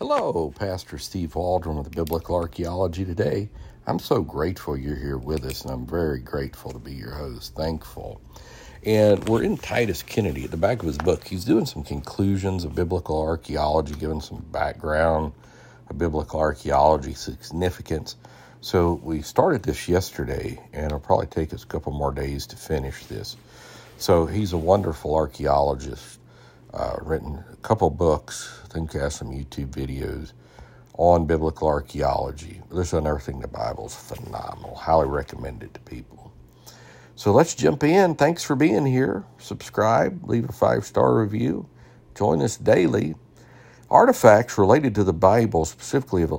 Hello, Pastor Steve Waldron with Biblical Archaeology today. I'm so grateful you're here with us, and I'm very grateful to be your host. Thankful. And we're in Titus Kennedy at the back of his book. He's doing some conclusions of biblical archaeology, giving some background of biblical archaeology significance. So we started this yesterday, and it'll probably take us a couple more days to finish this. So he's a wonderful archaeologist, uh, written a couple books. I think some YouTube videos on biblical archaeology. This Unearthing the Bible is phenomenal. Highly recommend it to people. So let's jump in. Thanks for being here. Subscribe, leave a five star review, join us daily. Artifacts related to the Bible specifically have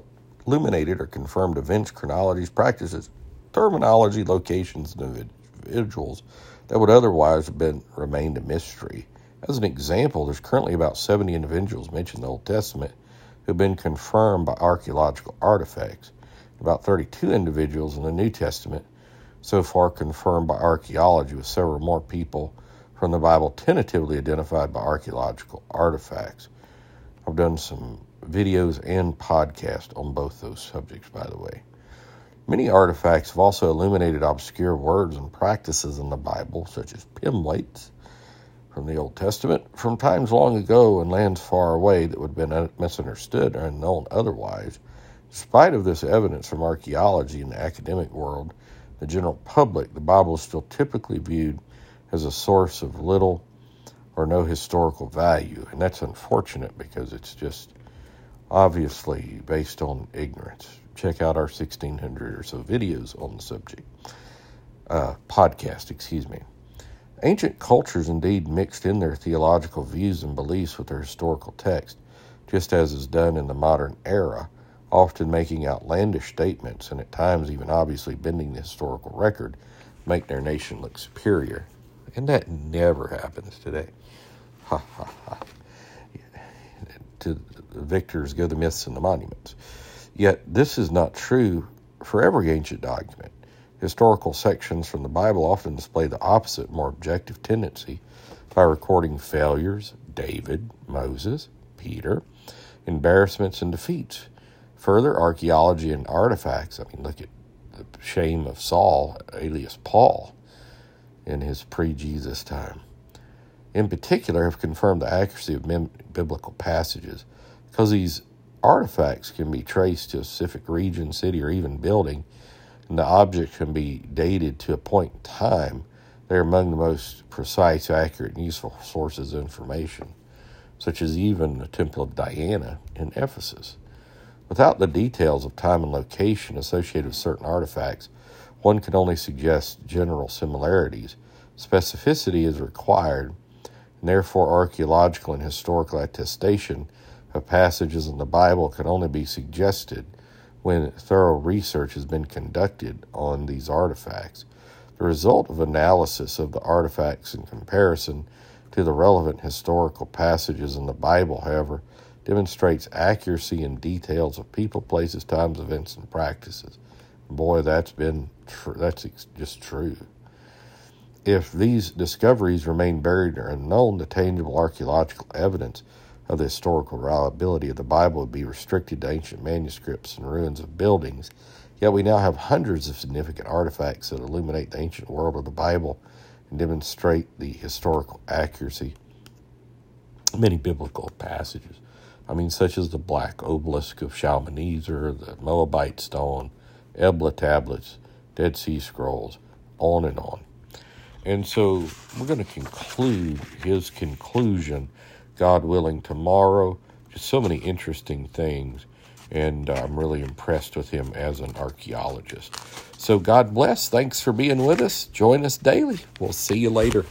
illuminated or confirmed events, chronologies, practices, terminology, locations, and individuals that would otherwise have been remained a mystery. As an example, there's currently about 70 individuals mentioned in the Old Testament who have been confirmed by archaeological artifacts, about 32 individuals in the New Testament so far confirmed by archaeology, with several more people from the Bible tentatively identified by archaeological artifacts. I've done some videos and podcasts on both those subjects, by the way. Many artifacts have also illuminated obscure words and practices in the Bible, such as pim weights from the Old Testament, from times long ago in lands far away that would have been misunderstood or unknown otherwise. In spite of this evidence from archaeology and the academic world, the general public, the Bible is still typically viewed as a source of little or no historical value. And that's unfortunate because it's just obviously based on ignorance. Check out our 1600 or so videos on the subject. Uh, podcast, excuse me. Ancient cultures indeed mixed in their theological views and beliefs with their historical text, just as is done in the modern era, often making outlandish statements and at times even obviously bending the historical record, make their nation look superior. And that never happens today. Ha ha ha. To the victors go the myths and the monuments. Yet this is not true for every ancient document. Historical sections from the Bible often display the opposite, more objective tendency by recording failures, David, Moses, Peter, embarrassments, and defeats. Further archaeology and artifacts, I mean, look at the shame of Saul, alias Paul, in his pre Jesus time. In particular, have confirmed the accuracy of mem- biblical passages because these artifacts can be traced to a specific region, city, or even building, and the object can be dated to a point in time. They're among the most precise, accurate, and useful sources of information, such as even the Temple of Diana in Ephesus. Without the details of time and location associated with certain artifacts, one can only suggest general similarities. Specificity is required, and therefore archaeological and historical attestation of passages in the Bible can only be suggested when thorough research has been conducted on these artifacts. The result of analysis of the artifacts in comparison to the relevant historical passages in the Bible, however, demonstrates accuracy in details of people, places, times, events, and practices. Boy, that's been tr- that's just true. If these discoveries remain buried or unknown, the tangible archaeological evidence of the historical reliability of the Bible would be restricted to ancient manuscripts and ruins of buildings. Yet we now have hundreds of significant artifacts that illuminate the ancient world of the Bible and demonstrate the historical accuracy of many biblical passages. I mean, such as the black obelisk of Shalmaneser, the Moabite stone, Ebla tablets, Dead Sea Scrolls, on and on. And so we're going to conclude his conclusion, God willing, tomorrow. Just so many interesting things. And uh, I'm really impressed with him as an archaeologist. So God bless. Thanks for being with us. Join us daily. We'll see you later.